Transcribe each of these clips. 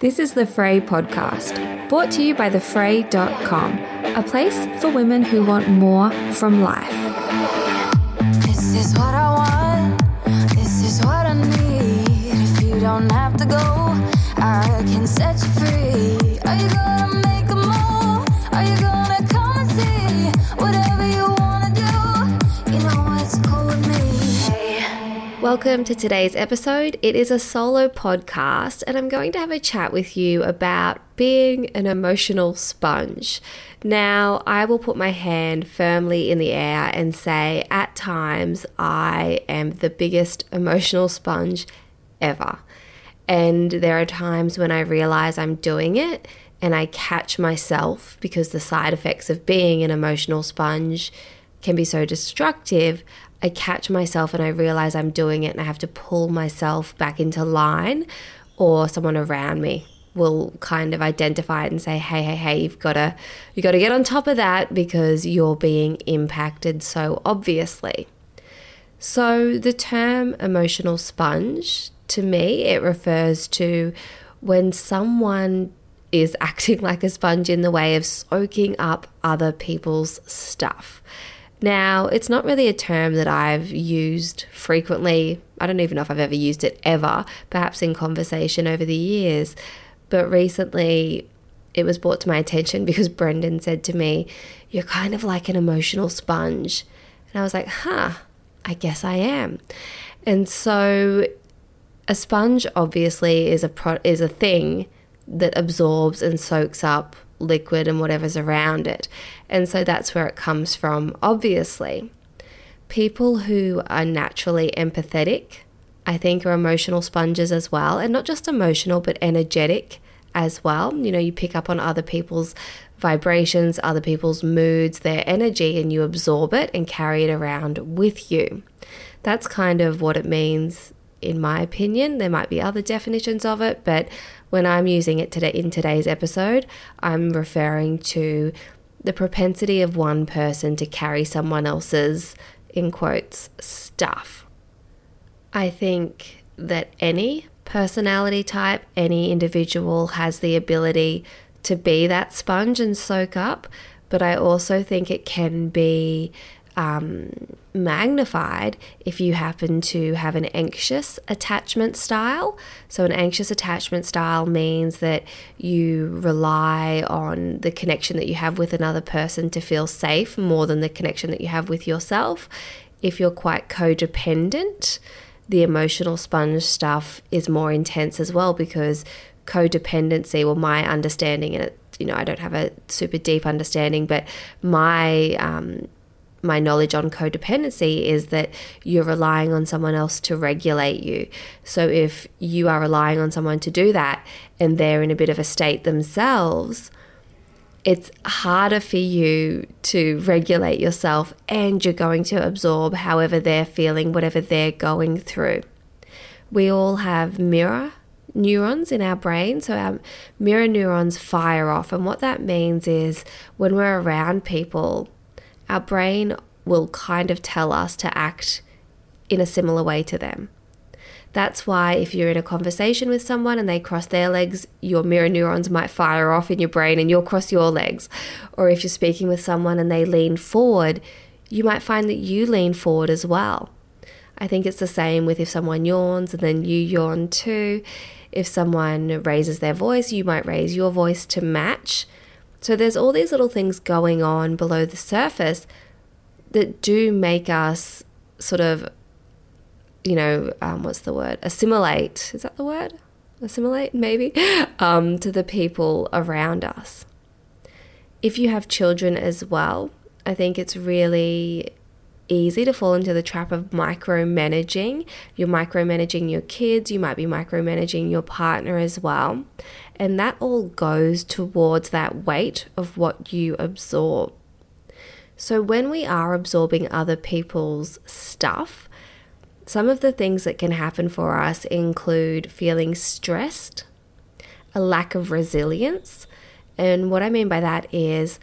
This is the Frae podcast, brought to you by thefrae.com, a place for women who want more from life. This is what I want. This is what I need. If you don't have to go, I can set you free. Are you gonna Welcome to today's episode. It is a solo podcast, and I'm going to have a chat with you about being an emotional sponge. Now, I will put my hand firmly in the air and say, at times, I am the biggest emotional sponge ever. And there are times when I realize I'm doing it and I catch myself because the side effects of being an emotional sponge can be so destructive. I catch myself and I realize I'm doing it and I have to pull myself back into line, or someone around me will kind of identify it and say, "Hey, hey, hey, you've got to you got to get on top of that because you're being impacted so obviously." So, the term emotional sponge, to me, it refers to when someone is acting like a sponge in the way of soaking up other people's stuff. Now, it's not really a term that I've used frequently. I don't even know if I've ever used it ever, perhaps in conversation over the years. But recently, it was brought to my attention because Brendan said to me, You're kind of like an emotional sponge. And I was like, Huh, I guess I am. And so, a sponge obviously is a pro- is a thing that absorbs and soaks up liquid and whatever's around it. And so that's where it comes from, obviously. People who are naturally empathetic, I think, are emotional sponges as well. And not just emotional, but energetic as well. You know, you pick up on other people's vibrations, other people's moods, their energy, and you absorb it and carry it around with you. That's kind of what it means, in my opinion. There might be other definitions of it, but when I'm using it today in today's episode, I'm referring to the propensity of one person to carry someone else's, in quotes, stuff. I think that any personality type, any individual has the ability to be that sponge and soak up, but I also think it can be um, magnified if you happen to have an anxious attachment style. So, an anxious attachment style means that you rely on the connection that you have with another person to feel safe more than the connection that you have with yourself. If you're quite codependent, the emotional sponge stuff is more intense as well because codependency, well, my understanding, and it, you know, I don't have a super deep understanding, but my um, my knowledge on codependency is that you're relying on someone else to regulate you. So if you are relying on someone to do that and they're in a bit of a state themselves, it's harder for you to regulate yourself and you're going to absorb however they're feeling, whatever they're going through. We all have mirror neurons in our brain. So our mirror neurons fire off. And what that means is when we're around people, our brain will kind of tell us to act in a similar way to them. That's why if you're in a conversation with someone and they cross their legs, your mirror neurons might fire off in your brain and you'll cross your legs. Or if you're speaking with someone and they lean forward, you might find that you lean forward as well. I think it's the same with if someone yawns and then you yawn too. If someone raises their voice, you might raise your voice to match. So there's all these little things going on below the surface that do make us sort of, you know, um, what's the word? Assimilate. Is that the word? Assimilate, maybe, um, to the people around us. If you have children as well, I think it's really easy to fall into the trap of micromanaging. You're micromanaging your kids, you might be micromanaging your partner as well. And that all goes towards that weight of what you absorb. So, when we are absorbing other people's stuff, some of the things that can happen for us include feeling stressed, a lack of resilience. And what I mean by that is,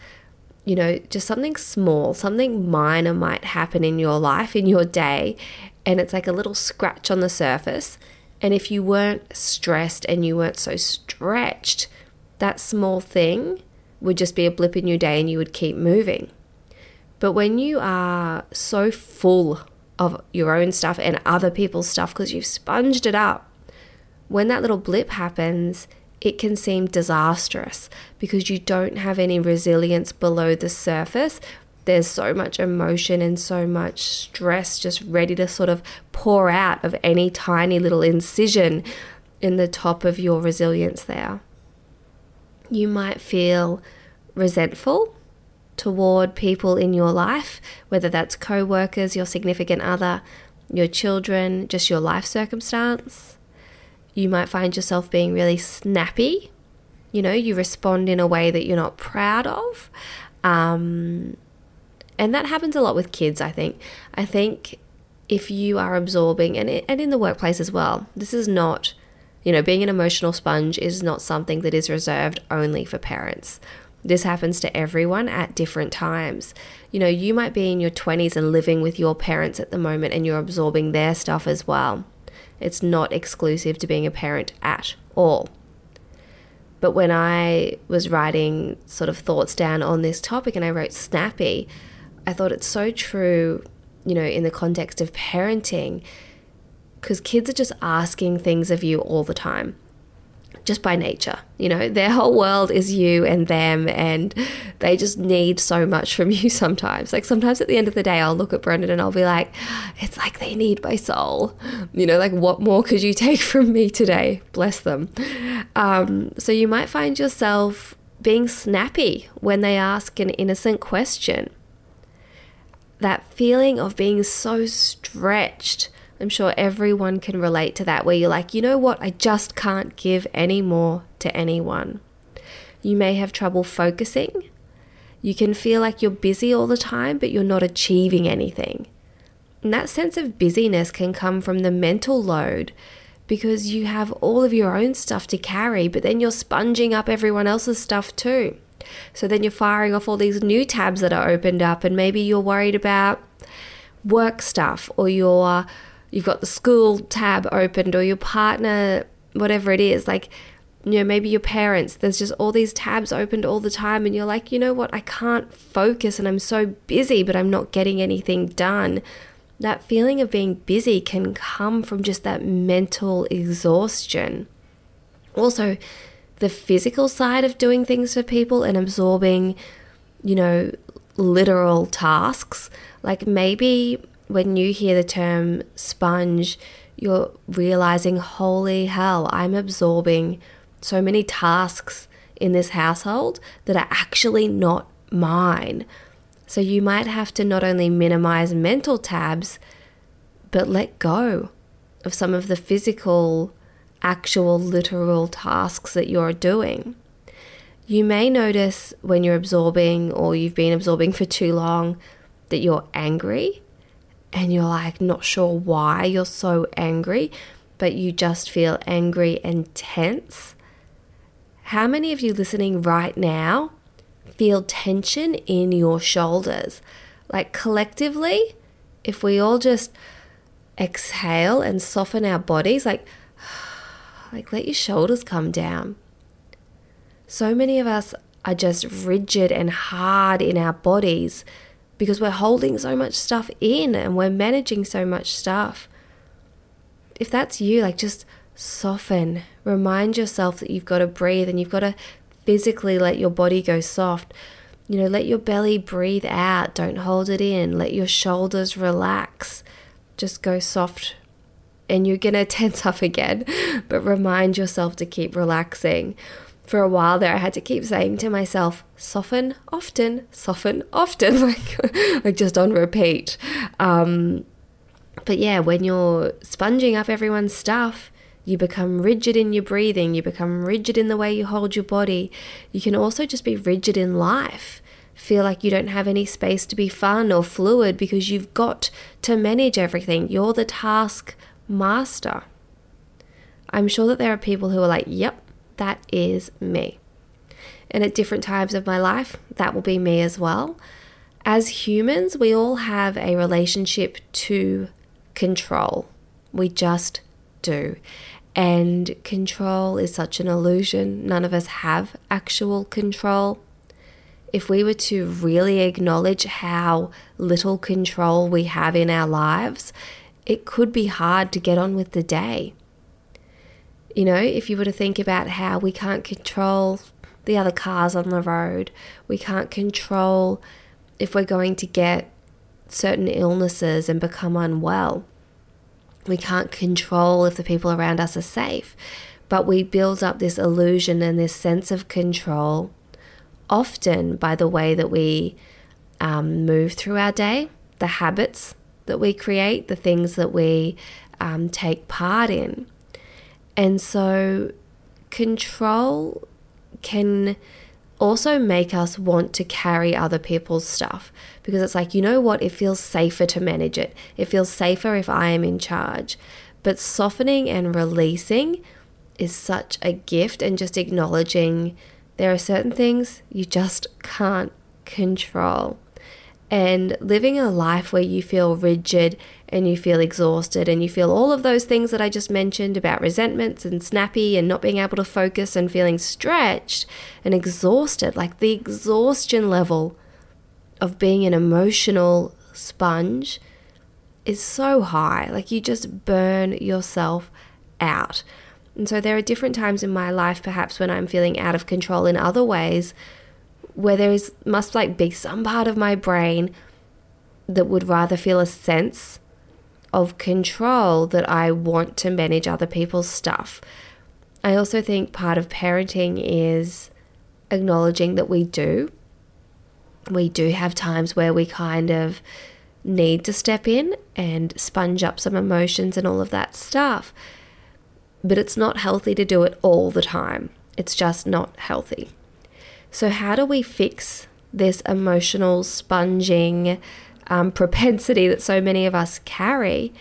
you know, just something small, something minor might happen in your life, in your day, and it's like a little scratch on the surface. And if you weren't stressed and you weren't so stretched, that small thing would just be a blip in your day and you would keep moving. But when you are so full of your own stuff and other people's stuff because you've sponged it up, when that little blip happens, it can seem disastrous because you don't have any resilience below the surface. There's so much emotion and so much stress just ready to sort of pour out of any tiny little incision in the top of your resilience there. You might feel resentful toward people in your life, whether that's co workers, your significant other, your children, just your life circumstance. You might find yourself being really snappy. You know, you respond in a way that you're not proud of. Um, and that happens a lot with kids, I think. I think if you are absorbing, and, and in the workplace as well, this is not, you know, being an emotional sponge is not something that is reserved only for parents. This happens to everyone at different times. You know, you might be in your 20s and living with your parents at the moment and you're absorbing their stuff as well. It's not exclusive to being a parent at all. But when I was writing sort of thoughts down on this topic and I wrote snappy, I thought it's so true, you know, in the context of parenting, because kids are just asking things of you all the time just by nature. You know, their whole world is you and them, and they just need so much from you sometimes. Like, sometimes at the end of the day, I'll look at Brendan and I'll be like, it's like they need my soul. You know, like, what more could you take from me today? Bless them. Um, so, you might find yourself being snappy when they ask an innocent question. That feeling of being so stretched I'm sure everyone can relate to that, where you're like, you know what, I just can't give any more to anyone. You may have trouble focusing. You can feel like you're busy all the time, but you're not achieving anything. And that sense of busyness can come from the mental load because you have all of your own stuff to carry, but then you're sponging up everyone else's stuff too. So then you're firing off all these new tabs that are opened up, and maybe you're worried about work stuff or you're you've got the school tab opened or your partner, whatever it is, like, you know, maybe your parents, there's just all these tabs opened all the time, and you're like, you know what, I can't focus and I'm so busy, but I'm not getting anything done. That feeling of being busy can come from just that mental exhaustion. Also, the physical side of doing things for people and absorbing, you know, literal tasks. Like maybe when you hear the term sponge, you're realizing, holy hell, I'm absorbing so many tasks in this household that are actually not mine. So you might have to not only minimize mental tabs, but let go of some of the physical, actual, literal tasks that you're doing. You may notice when you're absorbing or you've been absorbing for too long that you're angry and you're like not sure why you're so angry, but you just feel angry and tense. How many of you listening right now feel tension in your shoulders? Like collectively, if we all just exhale and soften our bodies, like, like let your shoulders come down. So many of us are just rigid and hard in our bodies because we're holding so much stuff in and we're managing so much stuff. If that's you, like just soften. Remind yourself that you've got to breathe and you've got to physically let your body go soft. You know, let your belly breathe out. Don't hold it in. Let your shoulders relax. Just go soft. And you're to tense up again, but remind yourself to keep relaxing. for a while there, I had to keep saying to myself, soften often, soften often, like, like just on repeat. Um, but yeah, when you're sponging up everyone's stuff, you become rigid in your breathing, you become rigid in the way you hold your body. You can also just be rigid in life. Feel like you don't have any space to be fun or fluid because you've got to manage everything. You're the task master. I'm sure that there are people who are like, yep, that is me. And at different times of my life, that will be me as well. As humans, we all have a relationship to control. We just do. And control is such an illusion. None of us have actual control. If we were to really acknowledge how little control we have in our lives, it could be hard to get on with the day. You know, if you were to think about how we can't control the other cars on the road, we can't control if we're going to get certain illnesses and become unwell. We can't control if the people around us are safe, but we build up this illusion and this sense of control often by the way that we um, move through our day, the habits that we create, the things that we um, take part in. And so, control can also make us want to carry other people's stuff because it's like, you know what, it feels safer to manage it. It feels safer if I am in charge. But softening and releasing is such a gift, and just acknowledging there are certain things you just can't control and living a life where you feel rigid and you feel exhausted and you feel all of those things that I just mentioned about resentments and snappy and not being able to focus and feeling stretched and exhausted, like the exhaustion level of being an emotional sponge is so high. Like you just burn yourself out. And so there are different times in my life, perhaps when I'm feeling out of control in other ways, where there is must like be some part of my brain that would rather feel a sense of control that I want to manage other people's stuff. I also think part of parenting is acknowledging that we do. We do have times where we kind of need to step in and sponge up some emotions and all of that stuff. But it's not healthy to do it all the time. It's just not healthy. So, how do we fix this emotional sponging um, propensity that so many of us carry?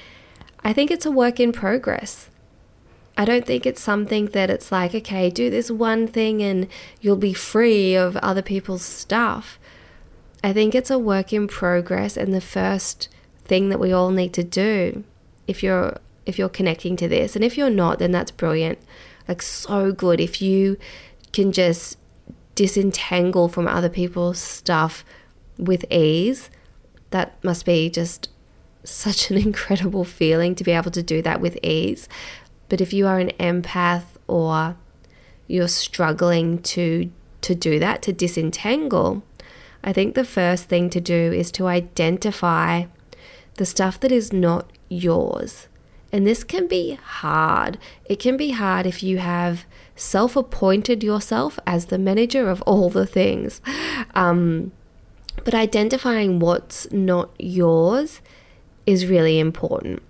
I think it's a work in progress. I don't think it's something that it's like, okay, do this one thing and you'll be free of other people's stuff. I think it's a work in progress and the first thing that we all need to do if you're if you're connecting to this and if you're not then that's brilliant. Like so good if you can just disentangle from other people's stuff with ease, that must be just such an incredible feeling to be able to do that with ease. But if you are an empath or you're struggling to to do that, to disentangle, I think the first thing to do is to identify the stuff that is not yours. And this can be hard. It can be hard if you have self appointed yourself as the manager of all the things. Um, but identifying what's not yours is really important.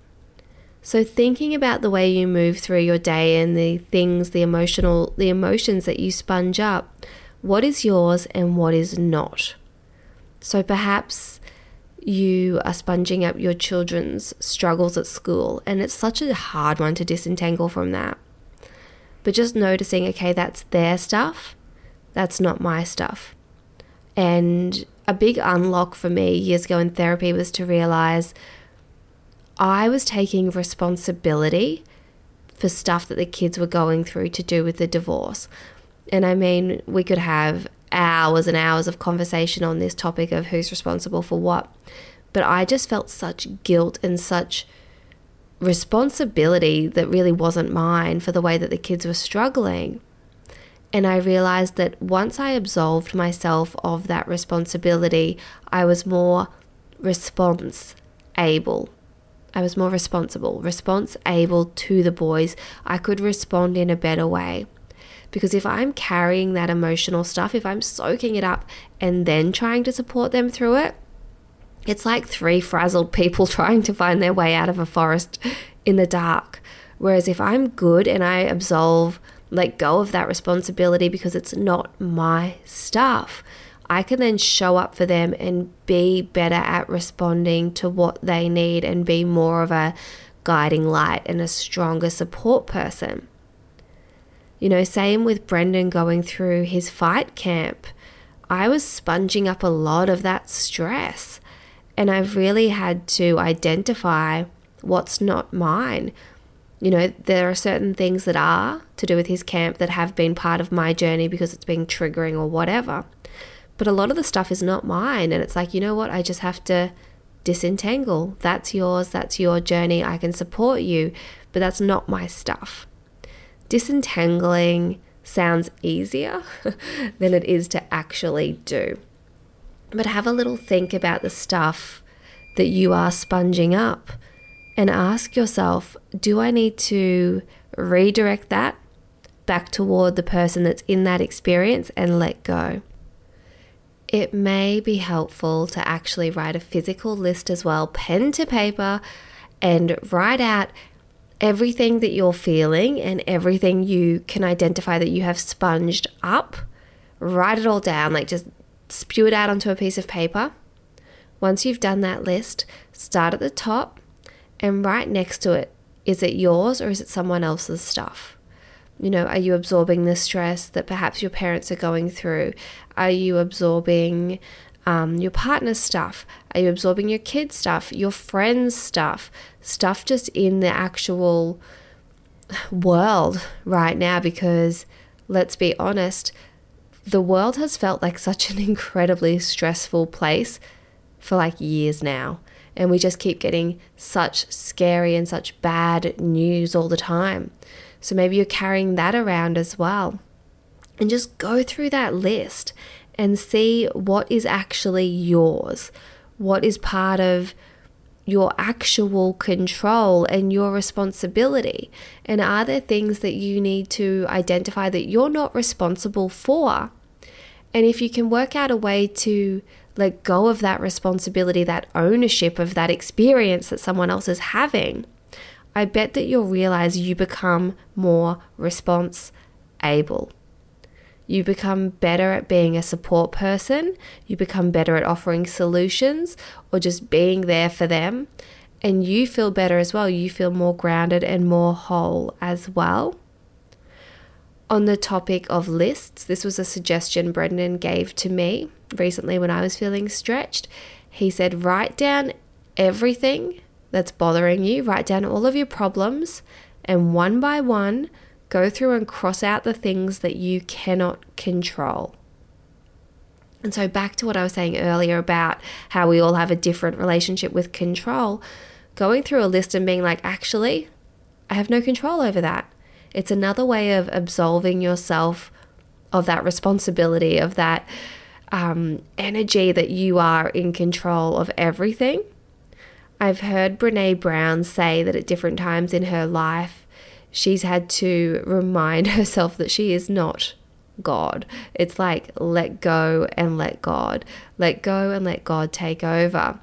So thinking about the way you move through your day and the things, the emotional, the emotions that you sponge up, what is yours and what is not. So perhaps you are sponging up your children's struggles at school and it's such a hard one to disentangle from that but just noticing, okay, that's their stuff, that's not my stuff. And a big unlock for me years ago in therapy was to realize I was taking responsibility for stuff that the kids were going through to do with the divorce. And I mean, we could have hours and hours of conversation on this topic of who's responsible for what. But I just felt such guilt and such responsibility that really wasn't mine for the way that the kids were struggling. And I realized that once I absolved myself of that responsibility, I was more response able. I was more responsible, response able to the boys. I could respond in a better way. Because if I'm carrying that emotional stuff, if I'm soaking it up and then trying to support them through it, it's like three frazzled people trying to find their way out of a forest in the dark. Whereas if I'm good and I absolve, let go of that responsibility because it's not my stuff, I can then show up for them and be better at responding to what they need and be more of a guiding light and a stronger support person. You know, same with Brendan going through his fight camp. I was sponging up a lot of that stress, and I've really had to identify what's not mine. You know, there are certain things that are to do with his camp that have been part of my journey because it's been triggering or whatever. But a lot of the stuff is not mine. And it's like, you know what? I just have to disentangle. That's yours. That's your journey. I can support you, but that's not my stuff. Disentangling sounds easier than it is to actually do. But have a little think about the stuff that you are sponging up and ask yourself do I need to redirect that back toward the person that's in that experience and let go? it may be helpful to actually write a physical list as well, pen to paper, and write out everything that you're feeling and everything you can identify that you have sponged up. Write it all down, like just spew it out onto a piece of paper. Once you've done that list, start at the top and right next to it is it yours or is it someone else's stuff? You know, are you absorbing the stress that perhaps your parents are going through? Are you absorbing um, your partner's stuff? Are you absorbing your kids' stuff, your friends' stuff, stuff just in the actual world right now? Because let's be honest, the world has felt like such an incredibly stressful place for like years now. And we just keep getting such scary and such bad news all the time. So maybe you're carrying that around as well. And just go through that list and see what is actually yours, what is part of your actual control and your responsibility? And are there things that you need to identify that you're not responsible for? And if you can work out a way to let go of that responsibility, that ownership of that experience that someone else is having, I bet that you'll realize you become more response able. You become better at being a support person, you become better at offering solutions or just being there for them, and you feel better as well. You feel more grounded and more whole as well. On the topic of lists, this was a suggestion Brendan gave to me recently when I was feeling stretched. He said, write down everything that's bothering you, write down all of your problems, and one by one, go through and cross out the things that you cannot control. And so, back to what I was saying earlier about how we all have a different relationship with control, going through a list and being like, actually, I have no control over that. It's another way of absolving yourself of that responsibility, of that um, energy that you are in control of everything. I've heard Brene Brown say that at different times in her life, she's had to remind herself that she is not God. It's like let go and let God. Let go and let God take over.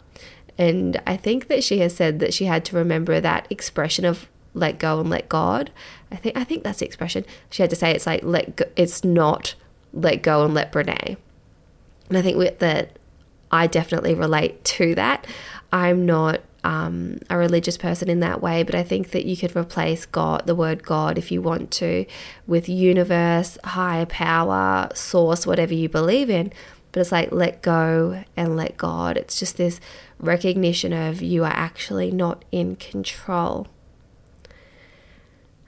And I think that she has said that she had to remember that expression of let go and let God. I think I think that's the expression. She had to say it's like let go, it's not let go and let Brene. And I think that I definitely relate to that. I'm not um, a religious person in that way, but I think that you could replace God, the word God, if you want to, with universe, higher power, source, whatever you believe in. But it's like let go and let God. It's just this recognition of you are actually not in control.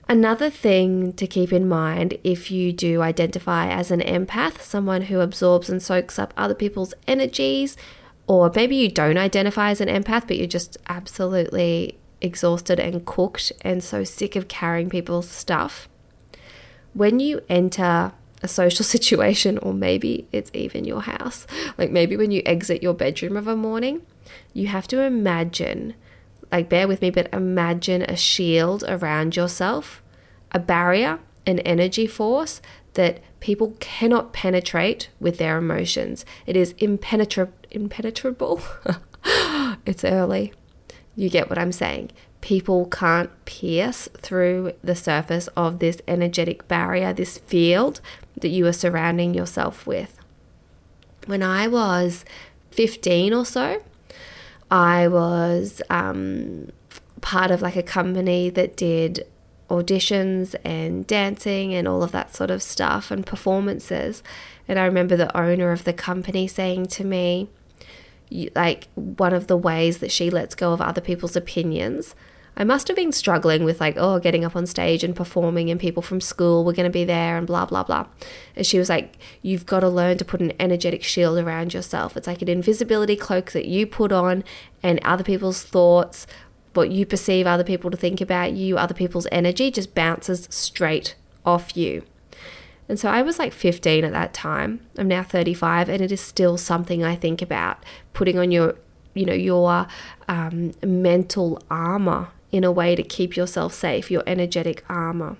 Another thing to keep in mind if you do identify as an empath, someone who absorbs and soaks up other people's energies, or maybe you don't identify as an empath, but you're just absolutely exhausted and cooked and so sick of carrying people's stuff. When you enter a social situation, or maybe it's even your house, like maybe when you exit your bedroom of a morning, you have to imagine, like bear with me, but imagine a shield around yourself, a barrier, an energy force that people cannot penetrate with their emotions. It is impenetra- impenetrable. it's early. You get what I'm saying. People can't pierce through the surface of this energetic barrier, this field that you are surrounding yourself with. When I was 15 or so, I was um, part of like a company that did auditions and dancing and all of that sort of stuff and performances. And I remember the owner of the company saying to me, like, one of the ways that she lets go of other people's opinions. I must have been struggling with, like, oh, getting up on stage and performing, and people from school were going to be there, and blah, blah, blah. And she was like, You've got to learn to put an energetic shield around yourself. It's like an invisibility cloak that you put on, and other people's thoughts what you perceive other people to think about you, other people's energy just bounces straight off you. And so I was like 15 at that time. I'm now 35, and it is still something I think about putting on your, you know, your um, mental armor in a way to keep yourself safe, your energetic armor.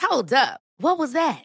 Hold up. What was that?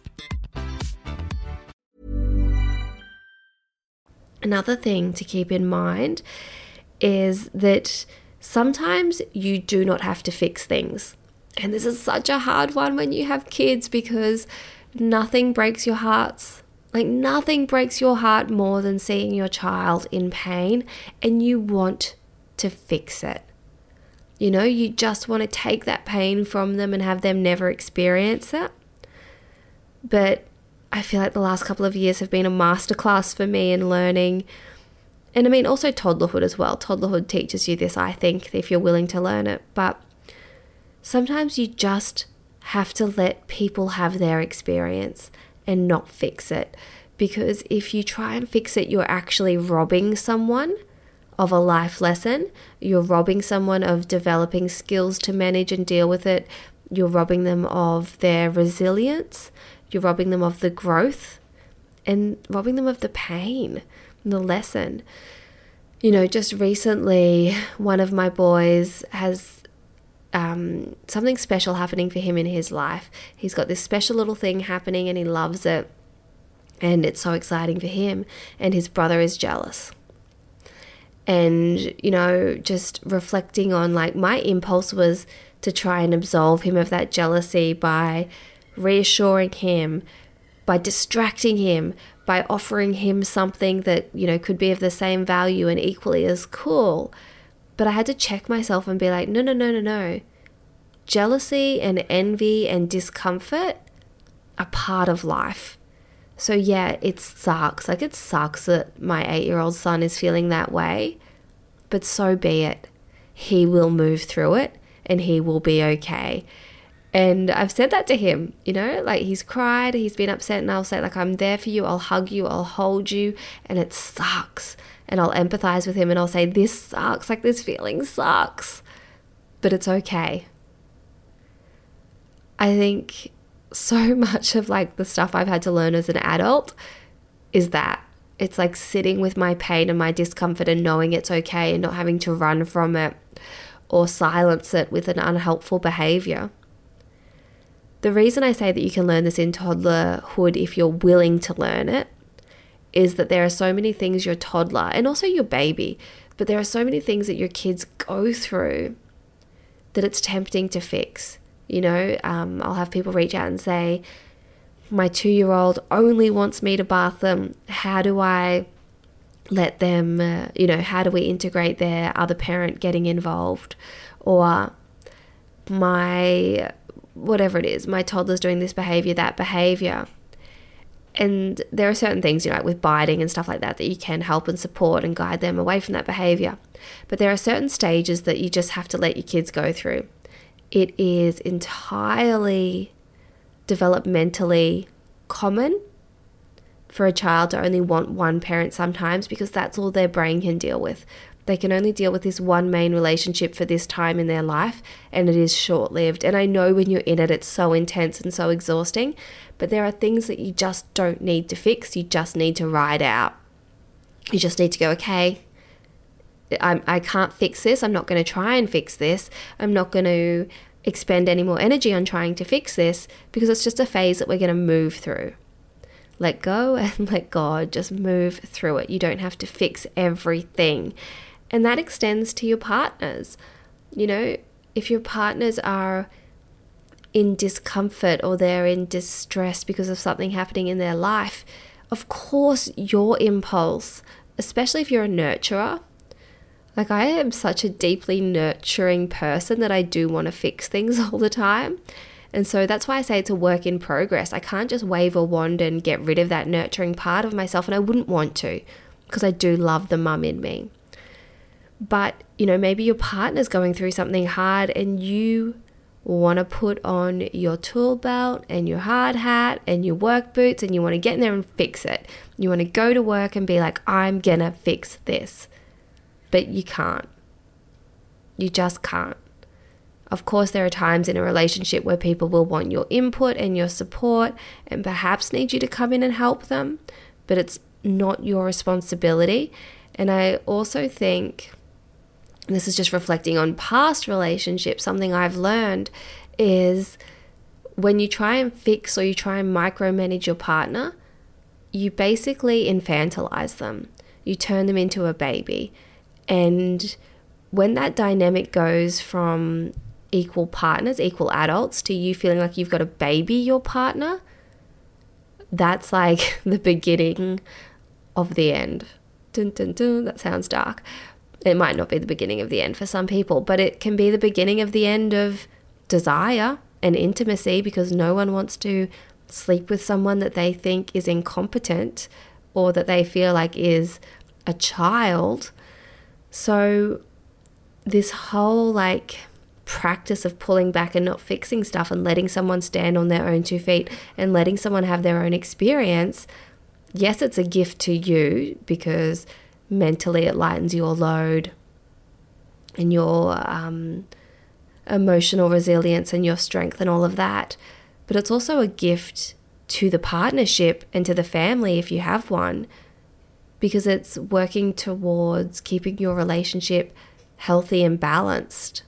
Another thing to keep in mind is that sometimes you do not have to fix things. And this is such a hard one when you have kids because nothing breaks your hearts. Like, nothing breaks your heart more than seeing your child in pain and you want to fix it. You know, you just want to take that pain from them and have them never experience it. But I feel like the last couple of years have been a masterclass for me in learning. And I mean, also toddlerhood as well. Toddlerhood teaches you this, I think, if you're willing to learn it. But sometimes you just have to let people have their experience and not fix it. Because if you try and fix it, you're actually robbing someone of a life lesson. You're robbing someone of developing skills to manage and deal with it. You're robbing them of their resilience. You're robbing them of the growth and robbing them of the pain and the lesson. You know, just recently, one of my boys has um, something special happening for him in his life. He's got this special little thing happening and he loves it. And it's so exciting for him. And his brother is jealous. And, you know, just reflecting on like my impulse was to try and absolve him of that jealousy by reassuring him, by distracting him, by offering him something that, you know, could be of the same value and equally as cool. But I had to check myself and be like, no, no, no, no, no. Jealousy and envy and discomfort are part of life. So, yeah, it sucks. Like, it sucks that my eight year old son is feeling that way, but so be it. He will move through it and he will be okay. And I've said that to him, you know, like he's cried, he's been upset, and I'll say, like, I'm there for you, I'll hug you, I'll hold you, and it sucks. And I'll empathize with him and I'll say, This sucks, like, this feeling sucks, but it's okay. I think so much of like the stuff I've had to learn as an adult is that it's like sitting with my pain and my discomfort and knowing it's okay and not having to run from it or silence it with an unhelpful behavior. The reason I say that you can learn this in toddlerhood if you're willing to learn it is that there are so many things your toddler and also your baby, but there are so many things that your kids go through that it's tempting to fix. You know, um, I'll have people reach out and say, My two year old only wants me to bath them. How do I let them, uh, you know, how do we integrate their other parent getting involved? Or my whatever it is, my toddler's doing this behavior, that behavior. And there are certain things, you know, like with biting and stuff like that, that you can help and support and guide them away from that behavior. But there are certain stages that you just have to let your kids go through. It is entirely developmentally common for a child to only want one parent sometimes because that's all their brain can deal with. They can only deal with this one main relationship for this time in their life, and it is short lived. And I know when you're in it, it's so intense and so exhausting, but there are things that you just don't need to fix. You just need to ride out. You just need to go, okay, I'm, I can't fix this. I'm not going to try and fix this. I'm not going to expend any more energy on trying to fix this because it's just a phase that we're going to move through. Let go and let God just move through it. You don't have to fix everything. And that extends to your partners. You know, if your partners are in discomfort or they're in distress because of something happening in their life, of course, your impulse, especially if you're a nurturer, like, I am such a deeply nurturing person that I do want to fix things all the time. And so that's why I say it's a work in progress. I can't just wave a wand and get rid of that nurturing part of myself, and I wouldn't want to because I do love the mum in me. But, you know, maybe your partner's going through something hard and you want to put on your tool belt and your hard hat and your work boots and you want to get in there and fix it. You want to go to work and be like, I'm gonna fix this. But you can't. You just can't. Of course, there are times in a relationship where people will want your input and your support and perhaps need you to come in and help them, but it's not your responsibility. And I also think this is just reflecting on past relationships, something I've learned is when you try and fix or you try and micromanage your partner, you basically infantilize them. You turn them into a baby. And when that dynamic goes from equal partners, equal adults, to you feeling like you've got to baby your partner, that's like the beginning of the end. Dun, dun, dun. That sounds dark it might not be the beginning of the end for some people, but it can be the beginning of the end of desire and intimacy because no one wants to sleep with someone that they think is incompetent or that they feel like is a child. So, this whole like practice of pulling back and not fixing stuff and letting someone stand on their own two feet and letting someone have their own experience, yes, it's a gift to you because mentally it lightens your load and your um, emotional resilience and your strength and all of that. But it's also a gift to the partnership and to the family if you have one, because it's working towards keeping your relationship healthy and balanced.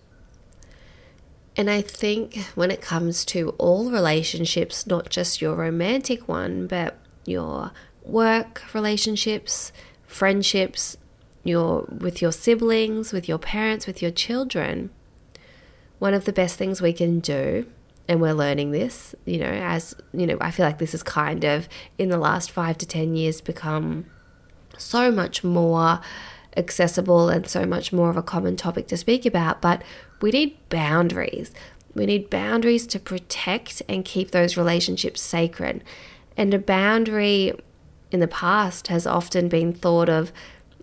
And I think when it comes to all relationships, not just your romantic one, but your work relationships, friendships, your with your siblings, with your parents, with your children, one of the best things we can do and we're learning this, you know, as you know, I feel like this has kind of in the last 5 to 10 years become so much more accessible and so much more of a common topic to speak about, but we need boundaries. We need boundaries to protect and keep those relationships sacred. And a boundary in the past has often been thought of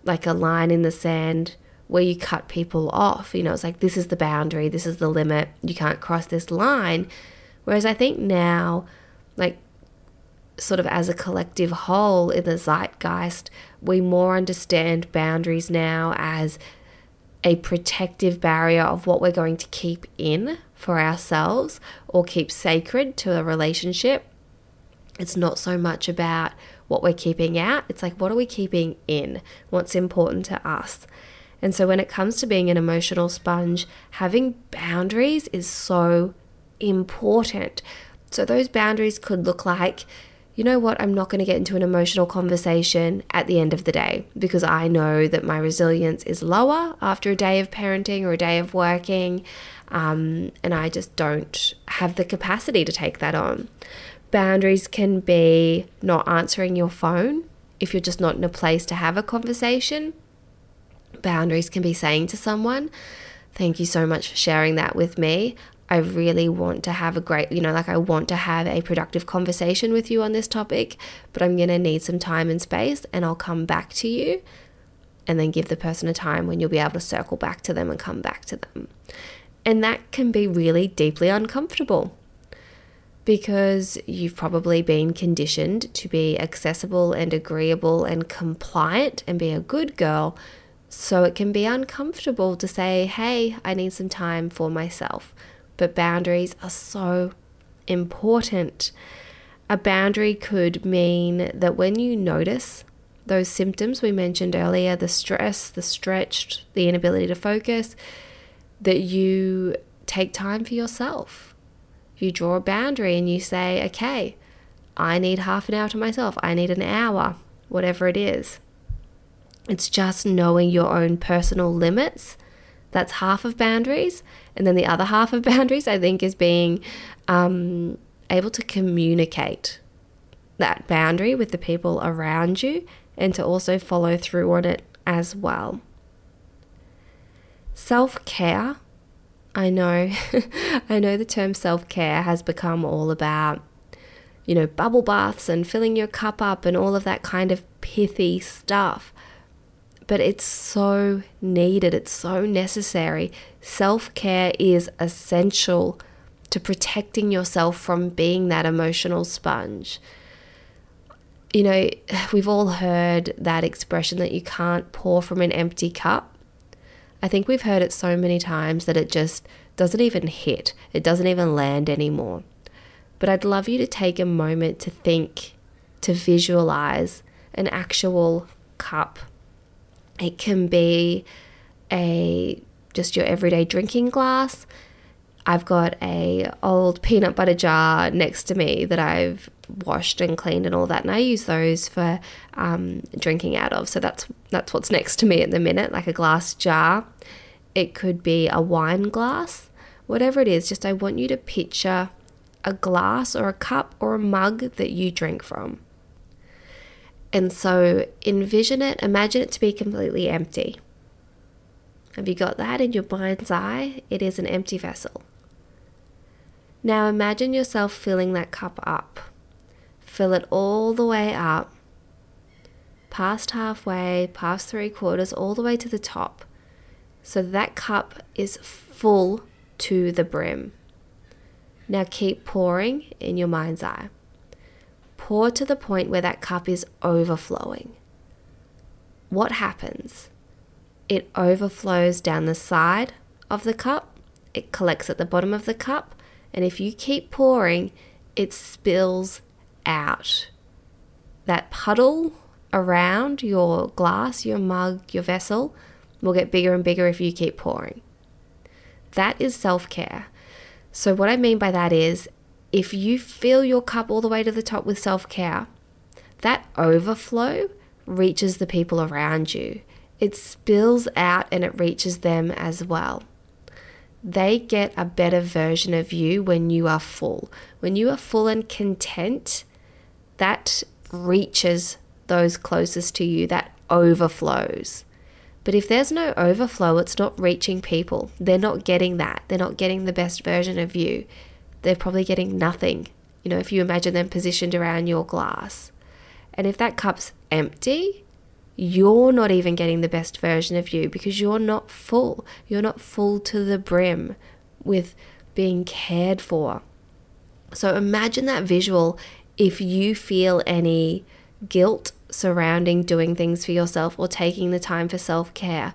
like a line in the sand where you cut people off. You know, it's like this is the boundary, this is the limit, you can't cross this line. Whereas I think now, like, sort of as a collective whole in the zeitgeist, we more understand boundaries now as a protective barrier of what we're going to keep in for ourselves or keep sacred to a relationship. It's not so much about what we're keeping out. It's like, what are we keeping in? What's important to us? And so, when it comes to being an emotional sponge, having boundaries is so important. So, those boundaries could look like, you know what, I'm not going to get into an emotional conversation at the end of the day because I know that my resilience is lower after a day of parenting or a day of working. Um, and I just don't have the capacity to take that on. Boundaries can be not answering your phone if you're just not in a place to have a conversation. Boundaries can be saying to someone, Thank you so much for sharing that with me. I really want to have a great, you know, like I want to have a productive conversation with you on this topic, but I'm going to need some time and space and I'll come back to you. And then give the person a time when you'll be able to circle back to them and come back to them. And that can be really deeply uncomfortable because you've probably been conditioned to be accessible and agreeable and compliant and be a good girl. So it can be uncomfortable to say, hey, I need some time for myself. But boundaries are so important. A boundary could mean that when you notice those symptoms we mentioned earlier the stress, the stretched, the inability to focus that you take time for yourself. You draw a boundary and you say, okay, I need half an hour to myself, I need an hour, whatever it is. It's just knowing your own personal limits. That's half of boundaries. And then the other half of boundaries, I think, is being um, able to communicate that boundary with the people around you and to also follow through on it as well. Self care, I know, I know the term self care has become all about, you know, bubble baths and filling your cup up and all of that kind of pithy stuff. But it's so needed, it's so necessary. Self care is essential to protecting yourself from being that emotional sponge. You know, we've all heard that expression that you can't pour from an empty cup. I think we've heard it so many times that it just doesn't even hit, it doesn't even land anymore. But I'd love you to take a moment to think, to visualize an actual cup. It can be a just your everyday drinking glass. I've got a old peanut butter jar next to me that I've washed and cleaned and all that, and I use those for um, drinking out of. So that's that's what's next to me at the minute, like a glass jar. It could be a wine glass, whatever it is. Just I want you to picture a glass or a cup or a mug that you drink from. And so envision it, imagine it to be completely empty. Have you got that in your mind's eye? It is an empty vessel. Now imagine yourself filling that cup up. Fill it all the way up, past halfway, past three quarters, all the way to the top. So that cup is full to the brim. Now keep pouring in your mind's eye. Pour to the point where that cup is overflowing. What happens? It overflows down the side of the cup, it collects at the bottom of the cup, and if you keep pouring, it spills out. That puddle around your glass, your mug, your vessel will get bigger and bigger if you keep pouring. That is self care. So, what I mean by that is if you fill your cup all the way to the top with self care, that overflow reaches the people around you. It spills out and it reaches them as well they get a better version of you when you are full. When you are full and content, that reaches those closest to you, that overflows. But if there's no overflow, it's not reaching people. They're not getting that. They're not getting the best version of you. They're probably getting nothing, you know, if you imagine them positioned around your glass. And if that cup's empty, you're not even getting the best version of you because you're not full. You're not full to the brim with being cared for. So imagine that visual if you feel any guilt surrounding doing things for yourself or taking the time for self care.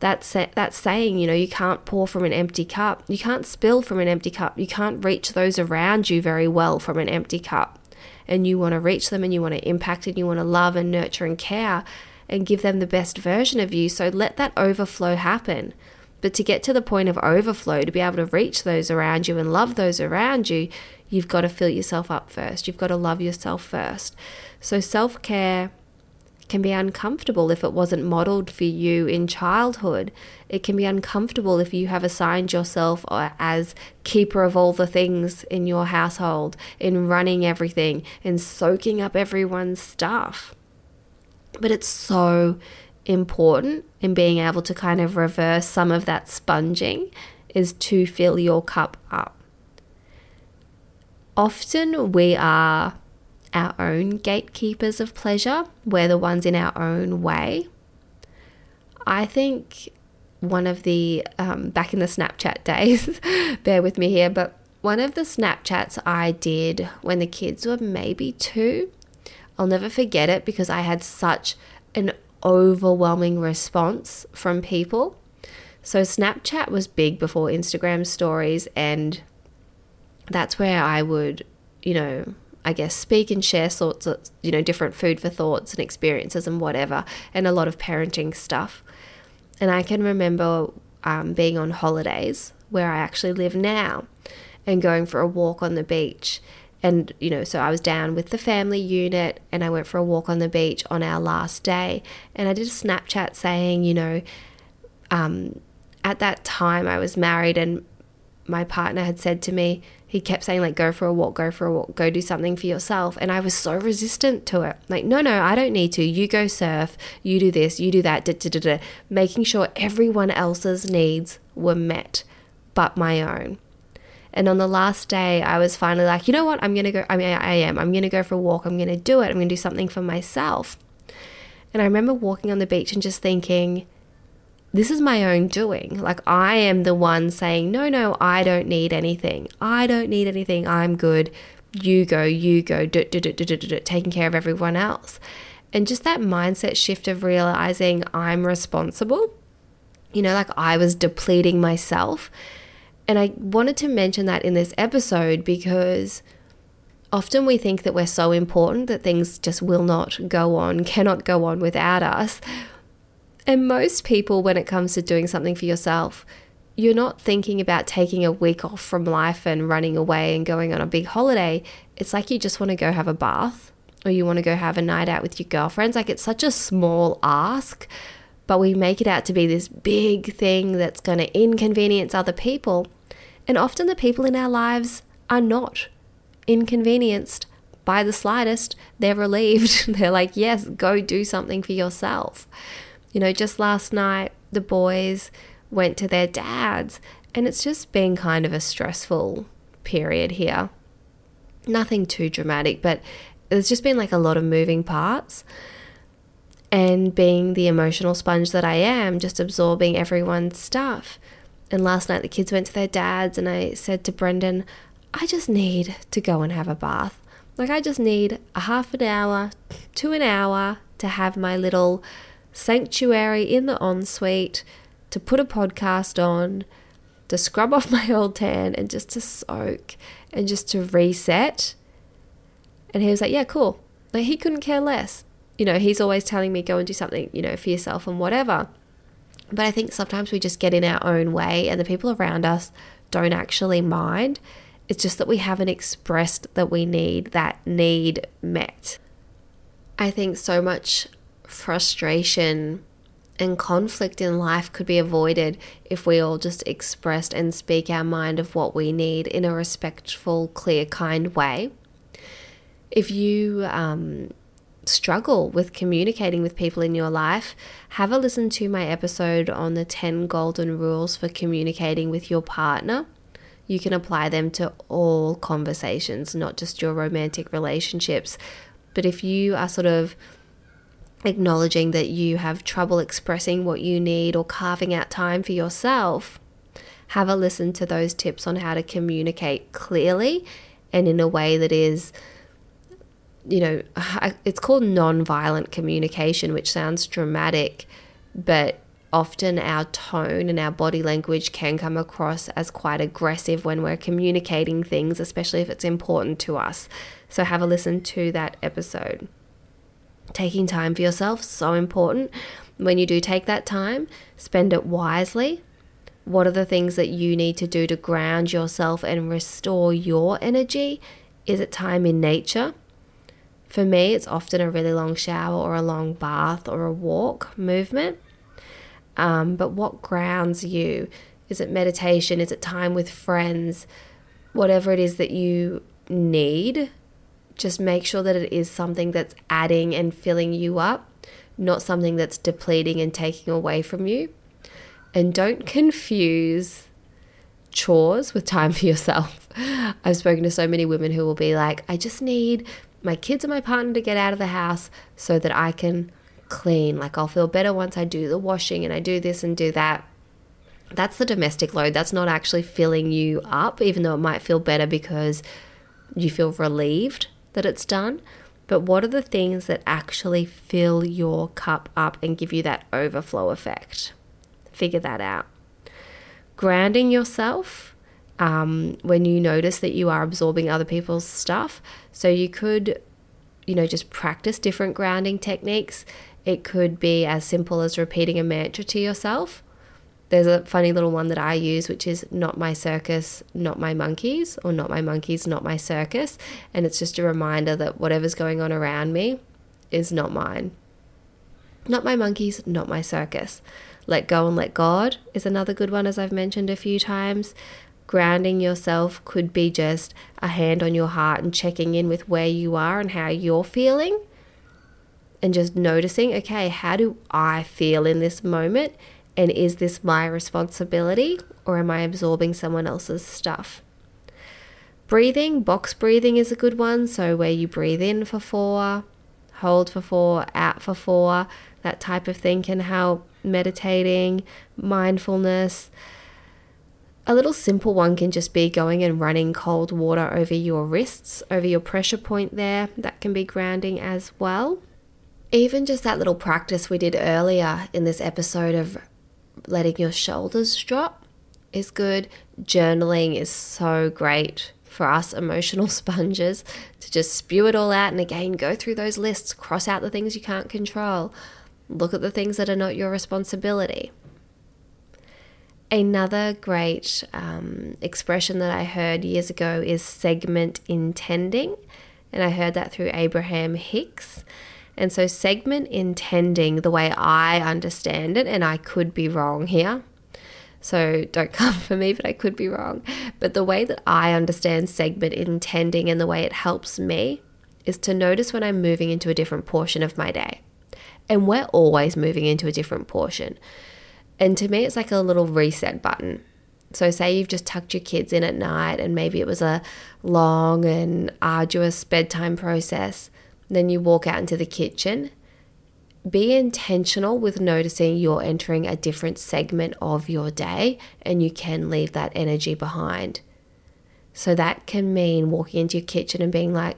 That's, that's saying, you know, you can't pour from an empty cup. You can't spill from an empty cup. You can't reach those around you very well from an empty cup. And you want to reach them and you want to impact and you want to love and nurture and care and give them the best version of you. So let that overflow happen. But to get to the point of overflow, to be able to reach those around you and love those around you, you've got to fill yourself up first. You've got to love yourself first. So self care can be uncomfortable if it wasn't modeled for you in childhood. It can be uncomfortable if you have assigned yourself uh, as keeper of all the things in your household, in running everything, in soaking up everyone's stuff. But it's so important in being able to kind of reverse some of that sponging is to fill your cup up. Often we are our own gatekeepers of pleasure, we're the ones in our own way. I think one of the, um, back in the Snapchat days, bear with me here, but one of the Snapchats I did when the kids were maybe two, I'll never forget it because I had such an overwhelming response from people. So, Snapchat was big before Instagram stories, and that's where I would, you know, I guess speak and share sorts of, you know, different food for thoughts and experiences and whatever, and a lot of parenting stuff. And I can remember um, being on holidays where I actually live now and going for a walk on the beach. And, you know, so I was down with the family unit and I went for a walk on the beach on our last day. And I did a Snapchat saying, you know, um, at that time I was married and my partner had said to me, he kept saying, like, go for a walk, go for a walk, go do something for yourself. And I was so resistant to it. Like, no, no, I don't need to. You go surf, you do this, you do that, da, da, da, making sure everyone else's needs were met but my own. And on the last day, I was finally like, you know what? I'm to go. I mean, I am. I'm to go for a walk. I'm to do it. I'm to do something for myself. And I remember walking on the beach and just thinking, this is my own doing. Like, I am the one saying, no, no, I don't need anything. I don't need anything. I'm good. You go, you go, do, do, do, do, do, do, taking care of everyone else. And just that mindset shift of realizing I'm responsible, you know, like I was depleting myself. And I wanted to mention that in this episode because often we think that we're so important that things just will not go on, cannot go on without us. And most people, when it comes to doing something for yourself, you're not thinking about taking a week off from life and running away and going on a big holiday. It's like you just want to go have a bath or you want to go have a night out with your girlfriends. Like it's such a small ask, but we make it out to be this big thing that's going to inconvenience other people. And often the people in our lives are not inconvenienced by the slightest. They're relieved. They're like, yes, go do something for yourself. You know, just last night, the boys went to their dad's, and it's just been kind of a stressful period here. Nothing too dramatic, but there's just been like a lot of moving parts. And being the emotional sponge that I am, just absorbing everyone's stuff. And last night, the kids went to their dad's, and I said to Brendan, I just need to go and have a bath. Like, I just need a half an hour to an hour to have my little sanctuary in the ensuite, to put a podcast on, to scrub off my old tan, and just to soak and just to reset. And he was like, Yeah, cool. Like, he couldn't care less. You know, he's always telling me, Go and do something, you know, for yourself and whatever. But I think sometimes we just get in our own way, and the people around us don't actually mind. It's just that we haven't expressed that we need that need met. I think so much frustration and conflict in life could be avoided if we all just expressed and speak our mind of what we need in a respectful, clear, kind way. If you um, struggle with communicating with people in your life, have a listen to my episode on the 10 golden rules for communicating with your partner. You can apply them to all conversations, not just your romantic relationships. But if you are sort of acknowledging that you have trouble expressing what you need or carving out time for yourself, have a listen to those tips on how to communicate clearly and in a way that is, you know, it's called non-violent communication, which sounds dramatic, but often our tone and our body language can come across as quite aggressive when we're communicating things, especially if it's important to us. So have a listen to that episode. Taking time for yourself, so important. When you do take that time, spend it wisely. What are the things that you need to do to ground yourself and restore your energy? Is it time in nature? For me, it's often a really long shower or a long bath or a walk movement. Um, but what grounds you? Is it meditation? Is it time with friends? Whatever it is that you need just make sure that it is something that's adding and filling you up, not something that's depleting and taking away from you. And don't confuse chores with time for yourself. I've spoken to so many women who will be like, I just need my kids and my partner to get out of the house so that I can clean. Like, I'll feel better once I do the washing and I do this and do that. That's the domestic load. That's not actually filling you up, even though it might feel better because you feel relieved that it's done. But what are the things that actually fill your cup up and give you that overflow effect? Figure that out. Grounding yourself um, when you notice that you are absorbing other people's stuff. So you could, you know, just practice different grounding techniques. It could be as simple as repeating a mantra to yourself. There's a funny little one that I use, which is not my circus, not my monkeys, or not my monkeys, not my circus. And it's just a reminder that whatever's going on around me is not mine. Not my monkeys, not my circus. Let go and let God is another good one, as I've mentioned a few times. Grounding yourself could be just a hand on your heart and checking in with where you are and how you're feeling. And just noticing, okay, how do I feel in this moment? And is this my responsibility or am I absorbing someone else's stuff? Breathing, box breathing is a good one. So, where you breathe in for four, hold for four, out for four, that type of thing can help. Meditating, mindfulness. A little simple one can just be going and running cold water over your wrists, over your pressure point there. That can be grounding as well. Even just that little practice we did earlier in this episode of letting your shoulders drop is good. Journaling is so great for us emotional sponges to just spew it all out and again go through those lists, cross out the things you can't control, look at the things that are not your responsibility. Another great um, expression that I heard years ago is segment intending, and I heard that through Abraham Hicks. And so, segment intending, the way I understand it, and I could be wrong here. So, don't come for me, but I could be wrong. But the way that I understand segment intending and the way it helps me is to notice when I'm moving into a different portion of my day. And we're always moving into a different portion. And to me, it's like a little reset button. So, say you've just tucked your kids in at night and maybe it was a long and arduous bedtime process then you walk out into the kitchen. Be intentional with noticing you're entering a different segment of your day and you can leave that energy behind. So that can mean walking into your kitchen and being like,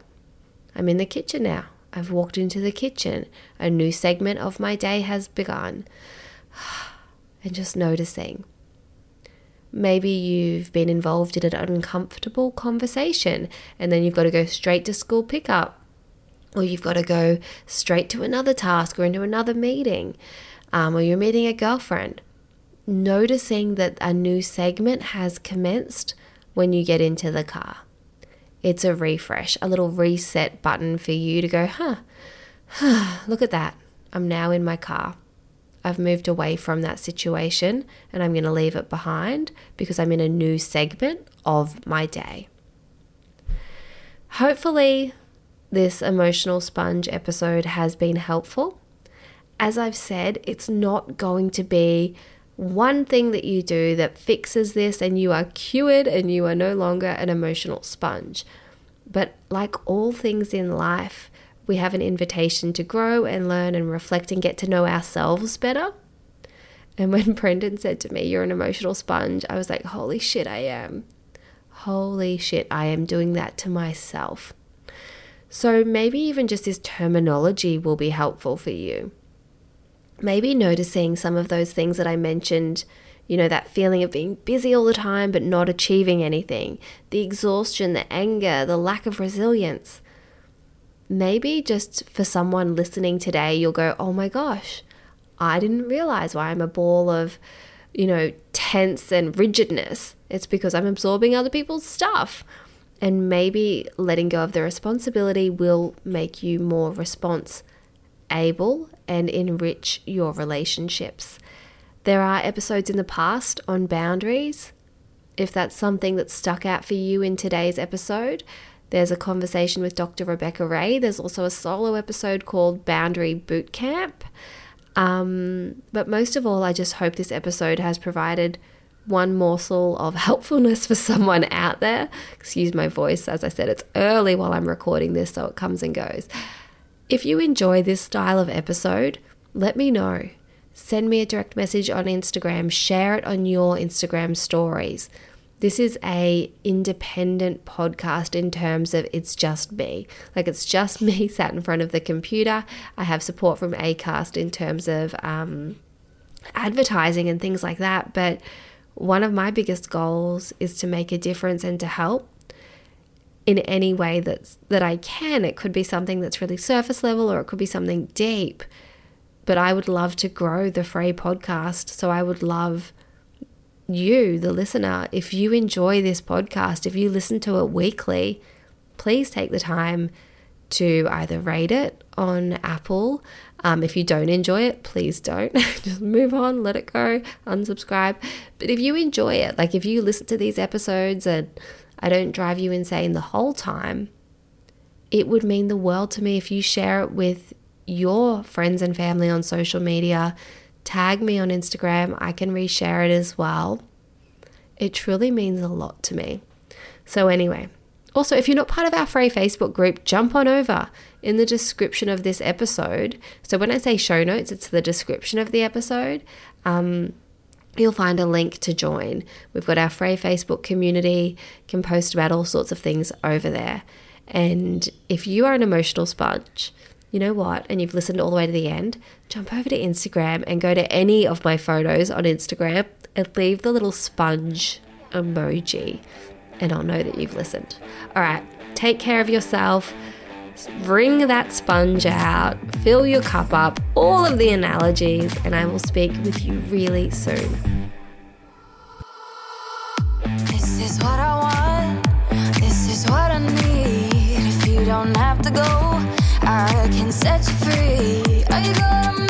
I'm in the kitchen now. I've walked into the kitchen. A new segment of my day has begun. And just noticing. Maybe you've been involved in an uncomfortable conversation and then you've got to go straight to school pickup or you've got to go straight to another task or into another meeting, um, or you're meeting a girlfriend. Noticing that a new segment has commenced when you get into the car. It's a refresh, a little reset button for you to go, huh, look at that. I'm now in my car. I've moved away from that situation and I'm going to leave it behind because I'm in a new segment of my day. Hopefully, this emotional sponge episode has been helpful. As I've said, it's not going to be one thing that you do that fixes this and you are cured and you are no longer an emotional sponge. But like all things in life, we have an invitation to grow and learn and reflect and get to know ourselves better. And when Brendan said to me, You're an emotional sponge, I was like, Holy shit, I am. Holy shit, I am doing that to myself. So maybe even just this terminology will be helpful for you. Maybe noticing some of those things that I mentioned, you know, that feeling of being busy all the time but not achieving anything, the exhaustion, the anger, the lack of resilience. Maybe just for someone listening today, you'll go, oh my gosh, I didn't realize why I'm a ball of, you know, tense and rigidness. It's because I'm absorbing other people's stuff and maybe letting go of the responsibility will make you more response able and enrich your relationships. There are episodes in the past on boundaries. If that's something that stuck out for you in today's episode, there's a conversation with Dr. Rebecca Ray. There's also a solo episode called Boundary Boot Camp. Um, but most of all, I just hope this episode has provided one morsel of helpfulness for someone out there. Excuse my voice, as I said, it's early while I'm recording this, so it comes and goes. If you enjoy this style of episode, let me know. send me a direct message on Instagram, share it on your Instagram stories. This is a independent podcast in terms of it's just me. Like it's just me sat in front of the computer. I have support from Acast in terms of um, advertising and things like that. But one of my biggest goals is to make a difference and to help in any way that's that I can. It could be something that's really surface level or it could be something deep. But I would love to grow the Frae podcast. So I would love you, the listener, if you enjoy this podcast, if you listen to it weekly, please take the time to either rate it on Apple. Um, if you don't enjoy it, please don't. Just move on, let it go, unsubscribe. But if you enjoy it, like if you listen to these episodes and I don't drive you insane the whole time, it would mean the world to me if you share it with your friends and family on social media tag me on Instagram. I can reshare it as well. It truly means a lot to me. So, anyway, also, if you're not part of our free Facebook group, jump on over in the description of this episode. So, when I say show notes, it's the description of the episode. Um, you'll find a link to join. We've got our free Facebook community, can post about all sorts of things over there. And if you are an emotional sponge, you know what, and you've listened all the way to the end, jump over to Instagram and go to any of my photos on Instagram and leave the little sponge emoji, and I'll know that you've listened. All right, take care of yourself. Bring that sponge out, fill your cup up, all of the analogies, and I will speak with you really soon. This is what I want. This is what I need. If you don't have to go, I can set you free. Are you gonna